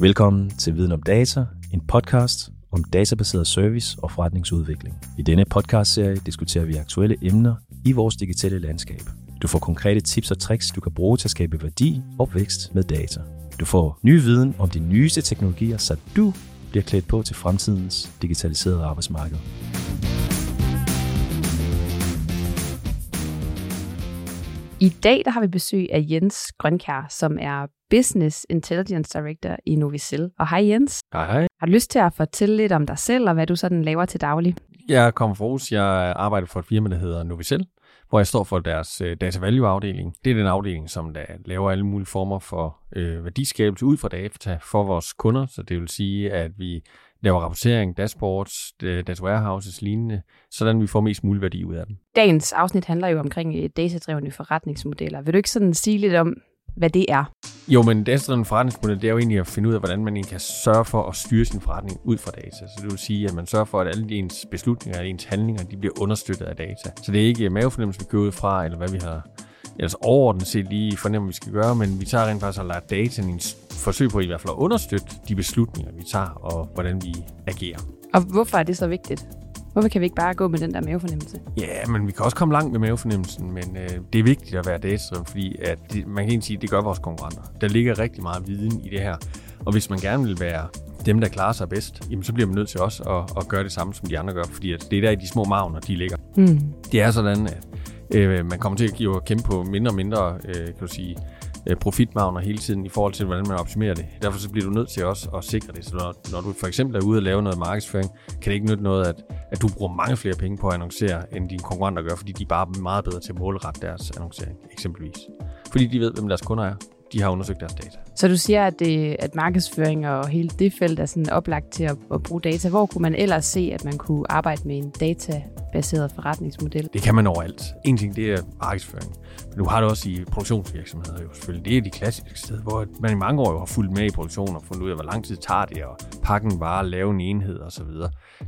Velkommen til Viden om Data, en podcast om databaseret service og forretningsudvikling. I denne podcastserie diskuterer vi aktuelle emner i vores digitale landskab. Du får konkrete tips og tricks, du kan bruge til at skabe værdi og vækst med data. Du får ny viden om de nyeste teknologier, så du bliver klædt på til fremtidens digitaliserede arbejdsmarked. I dag der har vi besøg af Jens Grønkær, som er Business Intelligence Director i Novicel. Og hej Jens. Hej hej. Har du lyst til at fortælle lidt om dig selv, og hvad du sådan laver til daglig? Jeg kommer fra Aarhus. Jeg arbejder for et firma, der hedder Novicel, hvor jeg står for deres øh, data value afdeling. Det er den afdeling, som der laver alle mulige former for øh, værdiskabelse ud fra data for vores kunder. Så det vil sige, at vi laver rapportering, dashboards, data warehouses, lignende, sådan vi får mest mulig værdi ud af dem. Dagens afsnit handler jo omkring øh, datadrevne forretningsmodeller. Vil du ikke sådan sige lidt om, hvad det er? Jo, men datadreven forretningsmodel, det er jo egentlig at finde ud af, hvordan man kan sørge for at styre sin forretning ud fra data. Så det vil sige, at man sørger for, at alle ens beslutninger og ens handlinger, de bliver understøttet af data. Så det er ikke mavefornemmelse, vi kører ud fra, eller hvad vi har ellers overordnet set lige fornemmer, vi skal gøre, men vi tager rent faktisk og lader data en forsøg på i hvert fald at understøtte de beslutninger, vi tager, og hvordan vi agerer. Og hvorfor er det så vigtigt? Hvorfor kan vi ikke bare gå med den der mavefornemmelse? Ja, men vi kan også komme langt med mavefornemmelsen, men øh, det er vigtigt at være datadreven, fordi at det, man kan egentlig sige, at det gør vores konkurrenter. Der ligger rigtig meget viden i det her, og hvis man gerne vil være dem, der klarer sig bedst, jamen så bliver man nødt til også at, at gøre det samme, som de andre gør, fordi at det er der i de små magner, de ligger. Mm. Det er sådan, at øh, man kommer til at give kæmpe på mindre og mindre, øh, kan du sige, øh, profitmagner hele tiden i forhold til, hvordan man optimerer det. Derfor så bliver du nødt til også at sikre det. Så når, når du for eksempel er ude og lave noget markedsføring, kan det ikke nytte noget, at, at du bruger mange flere penge på at annoncere, end dine konkurrenter gør, fordi de er bare meget bedre til at målrette deres annoncering, eksempelvis. Fordi de ved, hvem deres kunder er de har undersøgt deres data. Så du siger, at, det, at markedsføring og hele det felt er sådan oplagt til at, at bruge data. Hvor kunne man ellers se, at man kunne arbejde med en databaseret forretningsmodel? Det kan man overalt. En ting, det er markedsføring. Men du har det også i produktionsvirksomheder jo selvfølgelig. Det er de klassiske steder, hvor man i mange år har fulgt med i produktionen og fundet ud af, hvor lang tid tager det at pakke en vare, lave en enhed osv.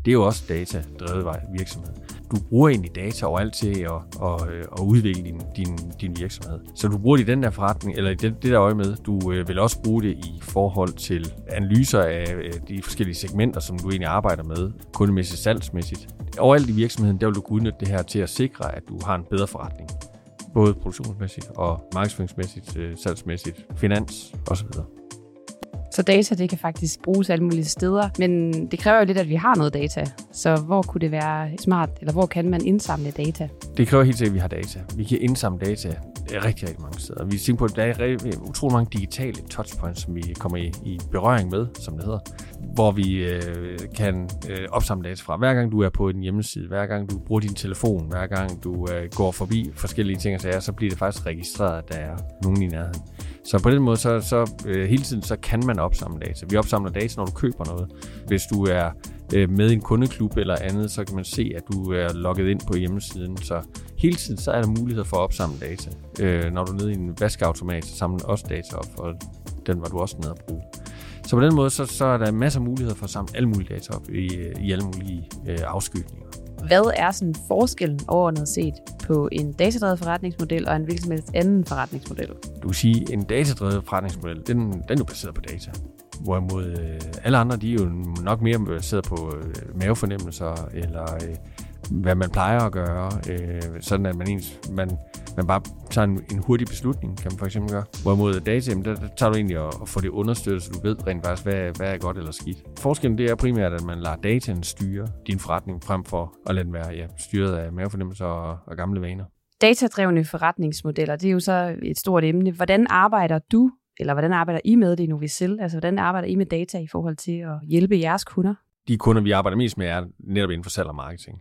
Det er jo også data-drevet virksomhed. Du bruger egentlig data overalt til at, at, øh, at udvikle din, din, din virksomhed. Så du bruger det i den der forretning, eller i det, det der øje med. Du øh, vil også bruge det i forhold til analyser af øh, de forskellige segmenter, som du egentlig arbejder med, kundemæssigt, salgsmæssigt. Overalt i virksomheden, der vil du kunne udnytte det her til at sikre, at du har en bedre forretning både produktionsmæssigt og markedsføringsmæssigt, salgsmæssigt, finans osv. Så data, det kan faktisk bruges alle mulige steder, men det kræver jo lidt, at vi har noget data. Så hvor kunne det være smart, eller hvor kan man indsamle data? Det kræver helt sikkert, at vi har data. Vi kan indsamle data rigtig, rigtig mange steder. Vi tænker på, at der er utrolig mange digitale touchpoints, som vi kommer i, i berøring med, som det hedder, hvor vi øh, kan øh, opsamle data fra. Hver gang du er på en hjemmeside, hver gang du bruger din telefon, hver gang du øh, går forbi forskellige ting og sager, så bliver det faktisk registreret, at der er nogen i nærheden. Så på den måde, så, så øh, hele tiden, så kan man opsamle data. Vi opsamler data, når du køber noget. Hvis du er øh, med i en kundeklub eller andet, så kan man se, at du er logget ind på hjemmesiden. Så hele tiden, så er der mulighed for at opsamle data. Øh, når du er nede i en vaskeautomat, så samler også data op, og den var du også nede at bruge. Så på den måde, så, så er der masser af muligheder for at samle alle mulige data op i, øh, i alle mulige øh, afskygninger. Hvad er sådan forskellen overordnet set på en datadrevet forretningsmodel og en hvilken som helst anden forretningsmodel? Du kan sige, en datadrevet forretningsmodel, den, den er jo baseret på data. Hvorimod øh, alle andre, de er jo nok mere baseret på øh, mavefornemmelser, eller øh, hvad man plejer at gøre, øh, sådan at man, ens, man, man bare tager en, en hurtig beslutning, kan man for eksempel gøre. Hvorimod data, der, der tager du egentlig at, at få det understøttet, så du ved rent faktisk, hvad, hvad er godt eller skidt. Forskellen det er primært, at man lader dataen styre din forretning, frem for at lade den være ja, styret af mavefornemmelser og, og gamle vaner. Datadrevne forretningsmodeller, det er jo så et stort emne. Hvordan arbejder du eller hvordan arbejder I med det i Novicel? Altså, hvordan arbejder I med data i forhold til at hjælpe jeres kunder? De kunder, vi arbejder mest med, er netop inden for salg og marketing.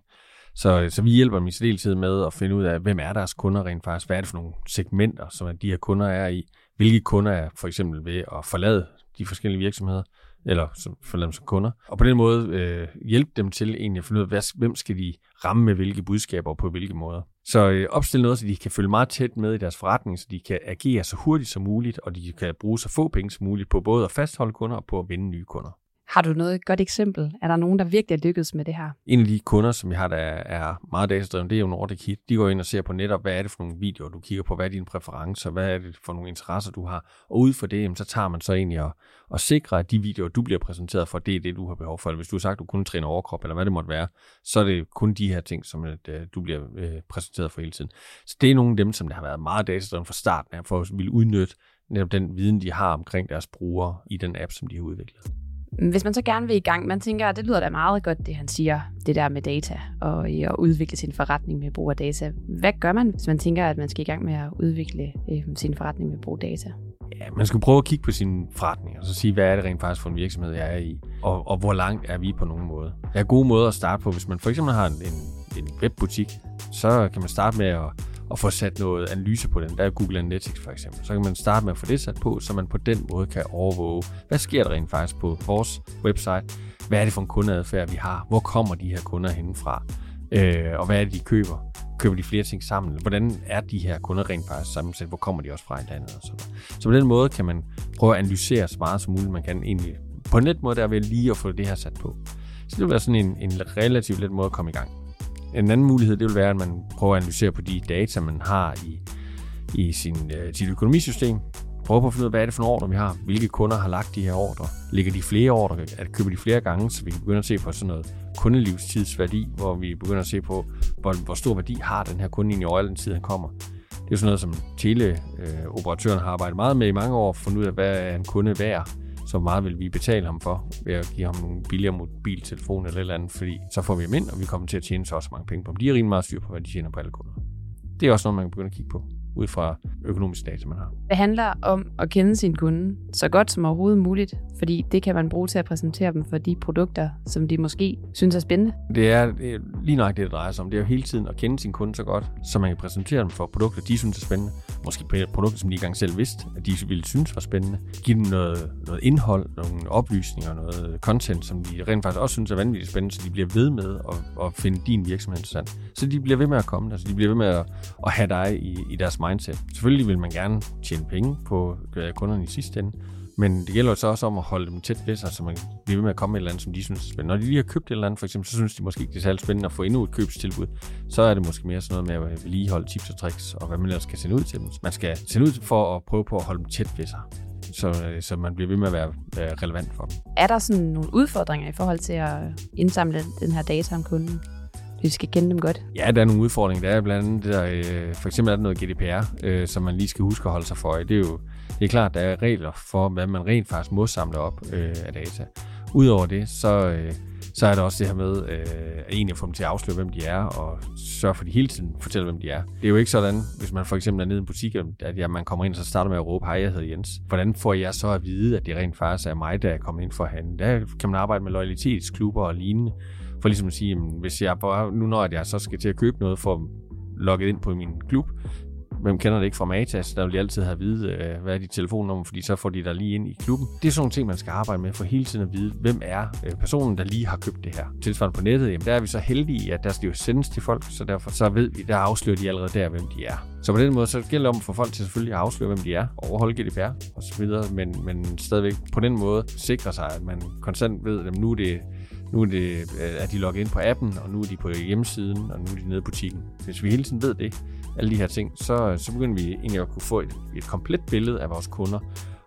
Så, så vi hjælper dem i særdeleshed med at finde ud af, hvem er deres kunder rent faktisk? Hvad er det for nogle segmenter, som de her kunder er i? Hvilke kunder er for eksempel ved at forlade de forskellige virksomheder? eller som, forlade dem som kunder. Og på den måde øh, hjælpe dem til egentlig at finde ud af, hvad, hvem skal de ramme med hvilke budskaber og på hvilke måder. Så øh, opstille noget, så de kan følge meget tæt med i deres forretning, så de kan agere så hurtigt som muligt, og de kan bruge så få penge som muligt på både at fastholde kunder og på at vinde nye kunder. Har du noget godt eksempel? Er der nogen, der virkelig er lykkedes med det her? En af de kunder, som jeg har, der er meget datadrevet, det er jo Nordic Hit. De går ind og ser på netop, hvad er det for nogle videoer, du kigger på, hvad er dine præferencer, hvad er det for nogle interesser, du har. Og ud fra det, så tager man så egentlig og, og sikrer, at de videoer, du bliver præsenteret for, det er det, du har behov for. Hvis du har sagt, at du kun træner overkrop, eller hvad det måtte være, så er det kun de her ting, som at, øh, du bliver øh, præsenteret for hele tiden. Så det er nogle af dem, som der har været meget datadrevet fra starten af, for at ville udnytte netop den viden, de har omkring deres brugere i den app, som de har udviklet. Hvis man så gerne vil i gang, man tænker, at det lyder da meget godt, det han siger, det der med data og øh, at udvikle sin forretning med brug af data. Hvad gør man, hvis man tænker, at man skal i gang med at udvikle øh, sin forretning med brug af data? Ja, man skal prøve at kigge på sin forretning og så sige, hvad er det rent faktisk for en virksomhed, jeg er i, og, og hvor langt er vi på nogen måde. Der er gode måder at starte på. Hvis man for eksempel har en, en, en webbutik, så kan man starte med at at få sat noget analyse på den. Der er Google Analytics for eksempel. Så kan man starte med at få det sat på, så man på den måde kan overvåge, hvad sker der rent faktisk på vores website? Hvad er det for en kundeadfærd, vi har? Hvor kommer de her kunder henfra? Øh, og hvad er det, de køber? Køber de flere ting sammen? Hvordan er de her kunder rent faktisk sammensat? Hvor kommer de også fra i landet? Og sådan. Så på den måde kan man prøve at analysere så meget som muligt, man kan egentlig. På en let måde der ved lige at få det her sat på. Så det vil være sådan en, en relativt let måde at komme i gang. En anden mulighed, det vil være, at man prøver at analysere på de data, man har i, i sin, øh, sit økonomisystem. Prøve på at finde ud af, hvad er det for nogle ordre, vi har. Hvilke kunder har lagt de her ordre? Ligger de flere ordre? At køber de flere gange, så vi kan begynde at se på sådan noget kundelivstidsværdi, hvor vi begynder at se på, hvor, hvor stor værdi har den her kunde egentlig over den tid, han kommer. Det er sådan noget, som teleoperatøren har arbejdet meget med i mange år, for at finde ud af, hvad er en kunde værd så meget vil vi betale ham for, ved at give ham nogle billigere mobiltelefon eller eller andet, fordi så får vi dem ind, og vi kommer til at tjene så også mange penge på dem. De er rimelig meget styr på, hvad de tjener på alle kunder. Det er også noget, man kan begynde at kigge på ud fra økonomisk data, man har. Det handler om at kende sin kunde så godt som overhovedet muligt, fordi det kan man bruge til at præsentere dem for de produkter, som de måske synes er spændende. Det er, det er lige nok det, det drejer sig om. Det er jo hele tiden at kende sin kunde så godt, så man kan præsentere dem for produkter, de synes er spændende. Måske produkter, som de ikke engang selv vidste, at de ville synes var spændende. Giv dem noget, noget indhold, nogle oplysninger, noget content, som de rent faktisk også synes er vanvittigt spændende, så de bliver ved med at, at finde din virksomhed interessant. Så de bliver ved med at komme der, så de bliver ved med at, at have dig i, i deres mindset. Selvfølgelig vil man gerne tjene penge på øh, kunderne i sidste ende, men det gælder så også om at holde dem tæt ved sig, så man bliver ved med at komme med et eller andet, som de synes er spændende. Når de lige har købt et eller andet, for eksempel, så synes de måske ikke, det er særlig spændende at få endnu et købstilbud. Så er det måske mere sådan noget med at vedligeholde tips og tricks, og hvad man ellers skal sende ud til dem. Man skal sende ud for at prøve på at holde dem tæt ved sig så, øh, så man bliver ved med at være, relevant for dem. Er der sådan nogle udfordringer i forhold til at indsamle den her data om kunden? Vi skal kende dem godt. Ja, der er nogle udfordringer. Der er blandt andet, der, øh, for eksempel er der noget GDPR, øh, som man lige skal huske at holde sig for. Det er jo det er klart, der er regler for, hvad man rent faktisk må samle op øh, af data. Udover det, så, øh, så er der også det her med øh, at egentlig få dem til at afsløre, hvem de er, og sørge for, at de hele tiden fortæller, hvem de er. Det er jo ikke sådan, hvis man for eksempel er nede i en butik, at ja, man kommer ind og så starter med at råbe, hej, jeg hedder Jens. Hvordan får jeg så at vide, at det rent faktisk er mig, der er kommet ind for at handle? Der kan man arbejde med loyalitetsklubber og lignende, for ligesom at sige, jamen, hvis jeg bare, nu når jeg så skal til at købe noget for logget ind på min klub, hvem kender det ikke fra Matas, der vil de altid have at vide, øh, hvad er dit telefonnummer, fordi så får de dig lige ind i klubben. Det er sådan nogle ting, man skal arbejde med for hele tiden at vide, hvem er øh, personen, der lige har købt det her. Tilsvarende på nettet, jamen der er vi så heldige, at der skal jo sendes til folk, så derfor så ved vi, der afslører de allerede der, hvem de er. Så på den måde, så gælder det om at få folk til selvfølgelig at afsløre, hvem de er, overholde GDPR og så videre, men, men stadigvæk på den måde sikre sig, at man konstant ved, at nu er det nu er, det, øh, er de logget ind på appen, og nu er de på hjemmesiden, og nu er de nede i butikken. Hvis vi hele tiden ved det, alle de her ting, så, så begynder vi egentlig at kunne få et, et komplet billede af vores kunder,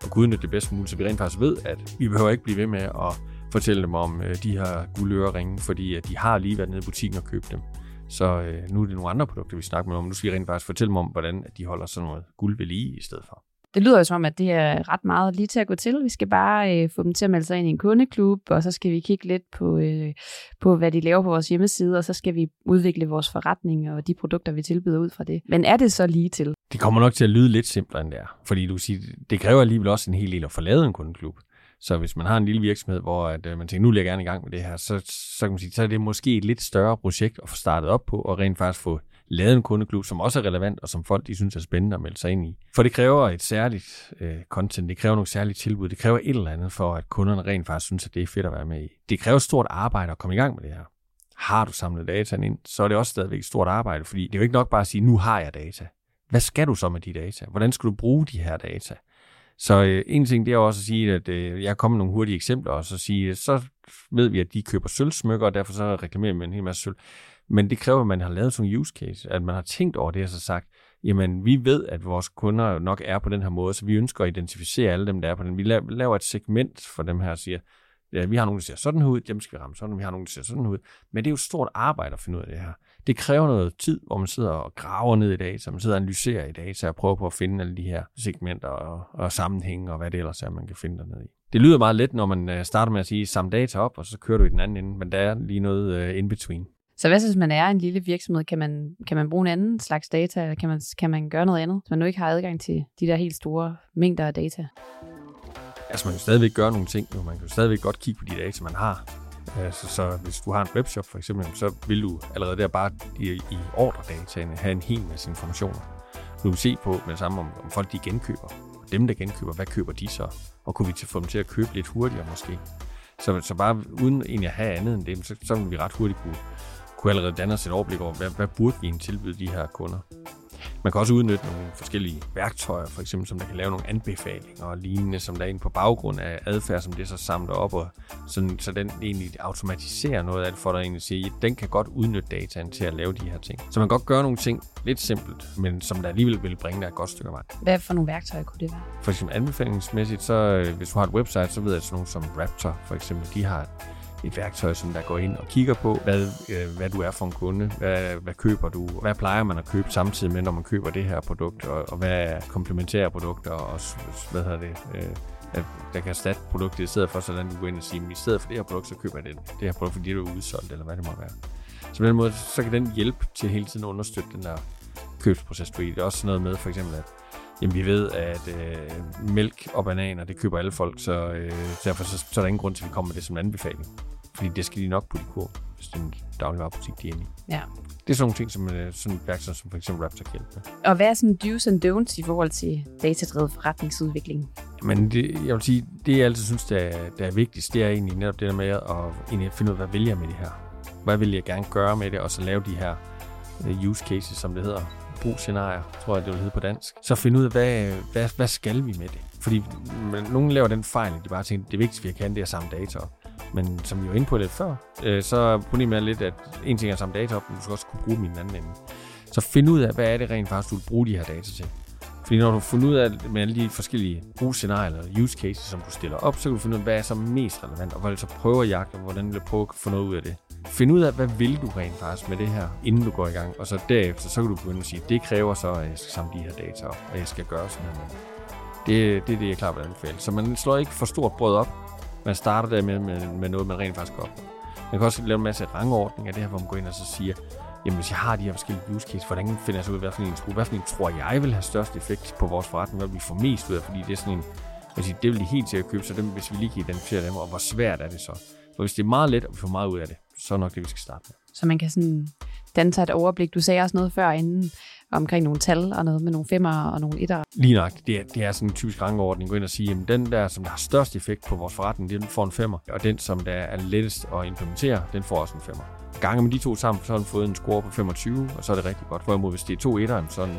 og kunne udnytte det bedst muligt, så vi rent faktisk ved, at vi behøver ikke blive ved med at fortælle dem om øh, de her guldøreringe, fordi at de har lige været nede i butikken og købt dem. Så øh, nu er det nogle andre produkter, vi snakker med om. Nu skal vi rent faktisk fortælle dem om, hvordan at de holder sådan noget guld ved lige i stedet for. Det lyder jo som om, at det er ret meget lige til at gå til. Vi skal bare øh, få dem til at melde sig ind i en kundeklub, og så skal vi kigge lidt på, øh, på, hvad de laver på vores hjemmeside, og så skal vi udvikle vores forretning og de produkter, vi tilbyder ud fra det. Men er det så lige til? Det kommer nok til at lyde lidt simplere end det er. Fordi du siger, det kræver alligevel også en hel del at få lavet en kundeklub. Så hvis man har en lille virksomhed, hvor at, øh, man tænker, nu vil jeg gerne i gang med det her, så, så, kan man sige, så er det måske et lidt større projekt at få startet op på, og rent faktisk få lavet en kundeklub, som også er relevant, og som folk de synes er spændende at melde sig ind i. For det kræver et særligt øh, content, det kræver nogle særlige tilbud, det kræver et eller andet for, at kunderne rent faktisk synes, at det er fedt at være med i. Det kræver stort arbejde at komme i gang med det her. Har du samlet data ind, så er det også stadigvæk et stort arbejde, fordi det er jo ikke nok bare at sige, nu har jeg data. Hvad skal du så med de data? Hvordan skal du bruge de her data? Så øh, en ting det er også at sige, at øh, jeg kommer med nogle hurtige eksempler, og så sige, så ved vi, at de køber sølvsmykker, og derfor så reklamerer man en hel masse sølv. Men det kræver, at man har lavet sådan en use case, at man har tænkt over det, og så sagt, jamen vi ved, at vores kunder nok er på den her måde, så vi ønsker at identificere alle dem, der er på den. Vi laver et segment for dem her og siger, ja, vi har nogen, der ser sådan ud, dem skal vi ramme sådan, vi har nogen, der ser sådan ud. Men det er jo et stort arbejde at finde ud af det her. Det kræver noget tid, hvor man sidder og graver ned i data, man sidder og analyserer i data og prøver på at finde alle de her segmenter og, og sammenhænge og hvad det ellers er, man kan finde dernede i. Det lyder meget let, når man øh, starter med at sige, samle data op, og så kører du i den anden ende, men der er lige noget øh, in between. Så hvad hvis man er en lille virksomhed, kan man, kan man bruge en anden slags data, eller kan man, kan man gøre noget andet, hvis man nu ikke har adgang til de der helt store mængder af data? Altså man kan stadigvæk gøre nogle ting, jo. man kan stadigvæk godt kigge på de data, man har. Altså, så hvis du har en webshop for eksempel, så vil du allerede der bare i, i ordredataene have en hel masse informationer. Du vil se på med det samme, om, om folk de genkøber. Og dem, der genkøber, hvad køber de så? Og kunne vi få dem til at købe lidt hurtigere måske? Så, så bare uden egentlig at have andet end det, så, så vil vi ret hurtigt kunne kunne allerede danne os et overblik over, hvad, hvad burde vi tilbyde de her kunder. Man kan også udnytte nogle forskellige værktøjer, for eksempel som der kan lave nogle anbefalinger og lignende, som der er inde på baggrund af adfærd, som det så samler op, og sådan, så den egentlig automatiserer noget af det for dig egentlig siger, at den kan godt udnytte dataen til at lave de her ting. Så man kan godt gøre nogle ting lidt simpelt, men som der alligevel vil bringe dig et godt stykke vej. Hvad for nogle værktøjer kunne det være? For eksempel anbefalingsmæssigt, så øh, hvis du har et website, så ved jeg, at sådan nogle som Raptor for eksempel, de har et værktøj, som der går ind og kigger på, hvad, øh, hvad du er for en kunde, hvad, hvad køber du, hvad plejer man at købe samtidig med, når man køber det her produkt, og, og hvad er komplementære produkter, og hvad hedder det, øh, der kan erstatte produktet i stedet for, sådan du går ind og siger, i stedet for det her produkt, så køber jeg det, det her produkt, fordi det er udsolgt, eller hvad det må være. Så på den måde, så kan den hjælpe til hele tiden at understøtte den der købsproces. Det er også noget med, for eksempel, at Jamen, vi ved, at øh, mælk og bananer, det køber alle folk, så øh, derfor så, så er der ingen grund til, at vi kommer med det som en anbefaling. Fordi det skal de nok putte i kur, hvis det er en dagligvarerbutik, de er inde i. Ja. Det er sådan nogle ting, som øh, sådan et værktøj, som for eksempel Raptor kan hjælpe Og hvad er sådan do's and don'ts i forhold til datadrevet forretningsudvikling? Men det, jeg vil sige, det jeg altid synes, der er, der er vigtigst, det er egentlig netop det der med at egentlig finde ud af, hvad vil jeg med det her? Hvad vil jeg gerne gøre med det? Og så lave de her øh, use cases, som det hedder. Brugsscenarier, tror jeg, det vil hedde på dansk. Så finde ud af, hvad, hvad, hvad skal vi med det? Fordi nogen laver den fejl, at de bare tænker, det vigtigste, vi kan, det er at samle data op. Men som vi var inde på lidt før, øh, så problemet er lidt, at en ting er samme data op, men du skal også kunne bruge min anden ende. Så find ud af, hvad er det rent faktisk, du vil bruge de her data til. Fordi når du finder ud af med alle de forskellige brugsscenarier eller use cases, som du stiller op, så kan du finde ud af, hvad er så mest relevant, og hvad så prøve at jagte, hvordan vil du prøve at få noget ud af det. Find ud af, hvad vil du rent faktisk med det her, inden du går i gang, og så derefter, så kan du begynde at sige, det kræver så, at jeg skal samle de her data op, og jeg skal gøre sådan her. Det, det er det, jeg klart vil anbefale. Så man slår ikke for stort brød op, man starter der med, med, med noget, man rent faktisk går op. Man kan også lave en masse rangordninger af det her, hvor man går ind og så siger, jamen hvis jeg har de her forskellige use cases, hvordan finder jeg så ud, hvad for en skole, hvad for en tror jeg vil have størst effekt på vores forretning, hvad vi får mest ud af, fordi det er sådan en, jeg siger, det vil de helt til at købe, så dem, hvis vi lige kan identificere dem, og hvor svært er det så? For hvis det er meget let, og vi får meget ud af det, så er nok det, vi skal starte med. Så man kan sådan danne sig et overblik. Du sagde også noget før inden omkring nogle tal og noget med nogle femmer og nogle etter. Lige nok. Det er, det er sådan en typisk rangordning. Gå ind og sige, at den der, som der har størst effekt på vores forretning, den får en femmer. Og den, som der er lettest at implementere, den får også en femmer. Gange med de to sammen, så har den fået en score på 25, og så er det rigtig godt. Hvorimod hvis det er to etter, så er den,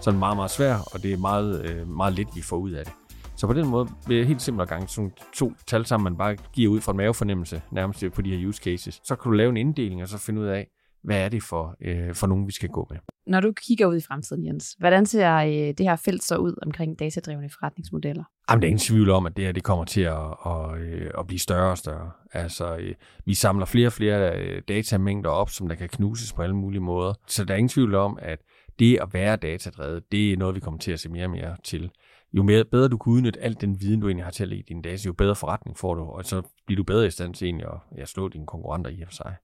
så er den meget, meget svær, og det er meget, øh, meget lidt, vi får ud af det. Så på den måde vil jeg helt simpelt gange sådan to tal sammen, man bare giver ud fra en mavefornemmelse, nærmest på de her use cases. Så kan du lave en inddeling, og så finde ud af, hvad er det for, øh, for nogen, vi skal gå med. Når du kigger ud i fremtiden, Jens, hvordan ser øh, det her felt så ud omkring datadrevne forretningsmodeller? Jamen, der er ingen tvivl om, at det her det kommer til at, at, øh, at blive større og større. Altså, øh, vi samler flere og flere øh, datamængder op, som der kan knuses på alle mulige måder. Så der er ingen tvivl om, at det at være datadrevet, det er noget, vi kommer til at se mere og mere til. Jo mere, bedre du kan udnytte al den viden, du egentlig har til at lægge dine data, jo bedre forretning får du, og så bliver du bedre i stand til egentlig at ja, slå dine konkurrenter i og for sig.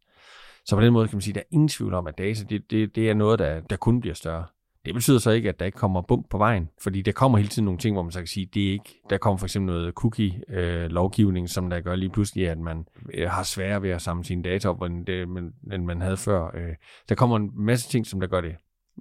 Så på den måde kan man sige, at der er ingen tvivl om, at data det, det, det er noget, der, der kun bliver større. Det betyder så ikke, at der ikke kommer bump på vejen, fordi der kommer hele tiden nogle ting, hvor man så kan sige, det er ikke, der kommer for eksempel noget cookie-lovgivning, øh, som der gør lige pludselig, at man øh, har sværere ved at samle sine data op, end, det, end man havde før. Øh, der kommer en masse ting, som der gør det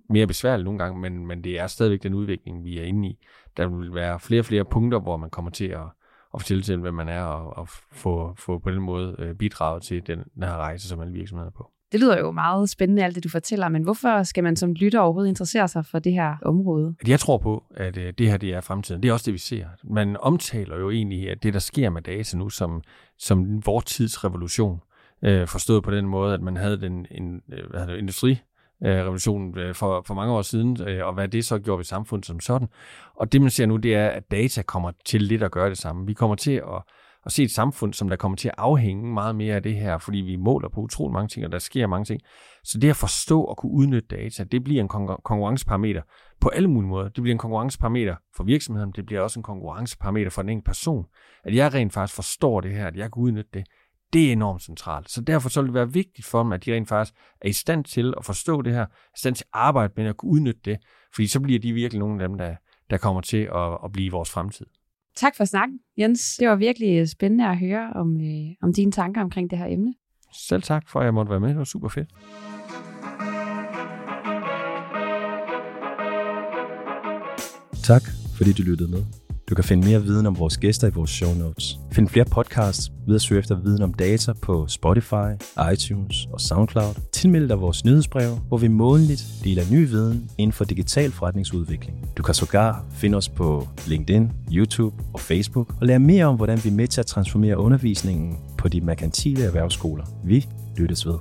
mere besværligt nogle gange, men, men det er stadigvæk den udvikling, vi er inde i. Der vil være flere og flere punkter, hvor man kommer til at, at fortælle til, hvem man er, og, og få, få på den måde øh, bidraget til den, den her rejse, som alle virksomheder er på. Det lyder jo meget spændende, alt det du fortæller, men hvorfor skal man som lytter overhovedet interessere sig for det her område? Jeg tror på, at øh, det her det er fremtiden. Det er også det, vi ser. Man omtaler jo egentlig, at det, der sker med data nu, som, som vores tids revolution. Øh, forstået på den måde, at man havde den en, øh, hvad det, industri Øh, revolution øh, for, for mange år siden, øh, og hvad det så gjorde ved samfundet som sådan. Og det, man ser nu, det er, at data kommer til lidt at gøre det samme. Vi kommer til at at se et samfund, som der kommer til at afhænge meget mere af det her, fordi vi måler på utrolig mange ting, og der sker mange ting. Så det at forstå og kunne udnytte data, det bliver en konkurrenceparameter på alle mulige måder. Det bliver en konkurrenceparameter for virksomheden, det bliver også en konkurrenceparameter for den enkelte person. At jeg rent faktisk forstår det her, at jeg kan udnytte det, det er enormt centralt. Så derfor så vil det være vigtigt for dem, at de rent faktisk er i stand til at forstå det her, er i stand til at arbejde med at kunne udnytte det, fordi så bliver de virkelig nogle af dem, der, der kommer til at, at blive vores fremtid. Tak for snakken, Jens. Det var virkelig øh, spændende at høre om, øh, om dine tanker omkring det her emne. Selv tak for, at jeg måtte være med. Det var super fedt. Tak, fordi du lyttede med. Du kan finde mere viden om vores gæster i vores show notes. Find flere podcasts ved at søge efter viden om data på Spotify, iTunes og SoundCloud. Tilmeld dig vores nyhedsbrev, hvor vi månedligt deler ny viden inden for digital forretningsudvikling. Du kan sågar finde os på LinkedIn, YouTube og Facebook og lære mere om, hvordan vi er med til at transformere undervisningen på de merkantile erhvervsskoler. Vi lyttes ved.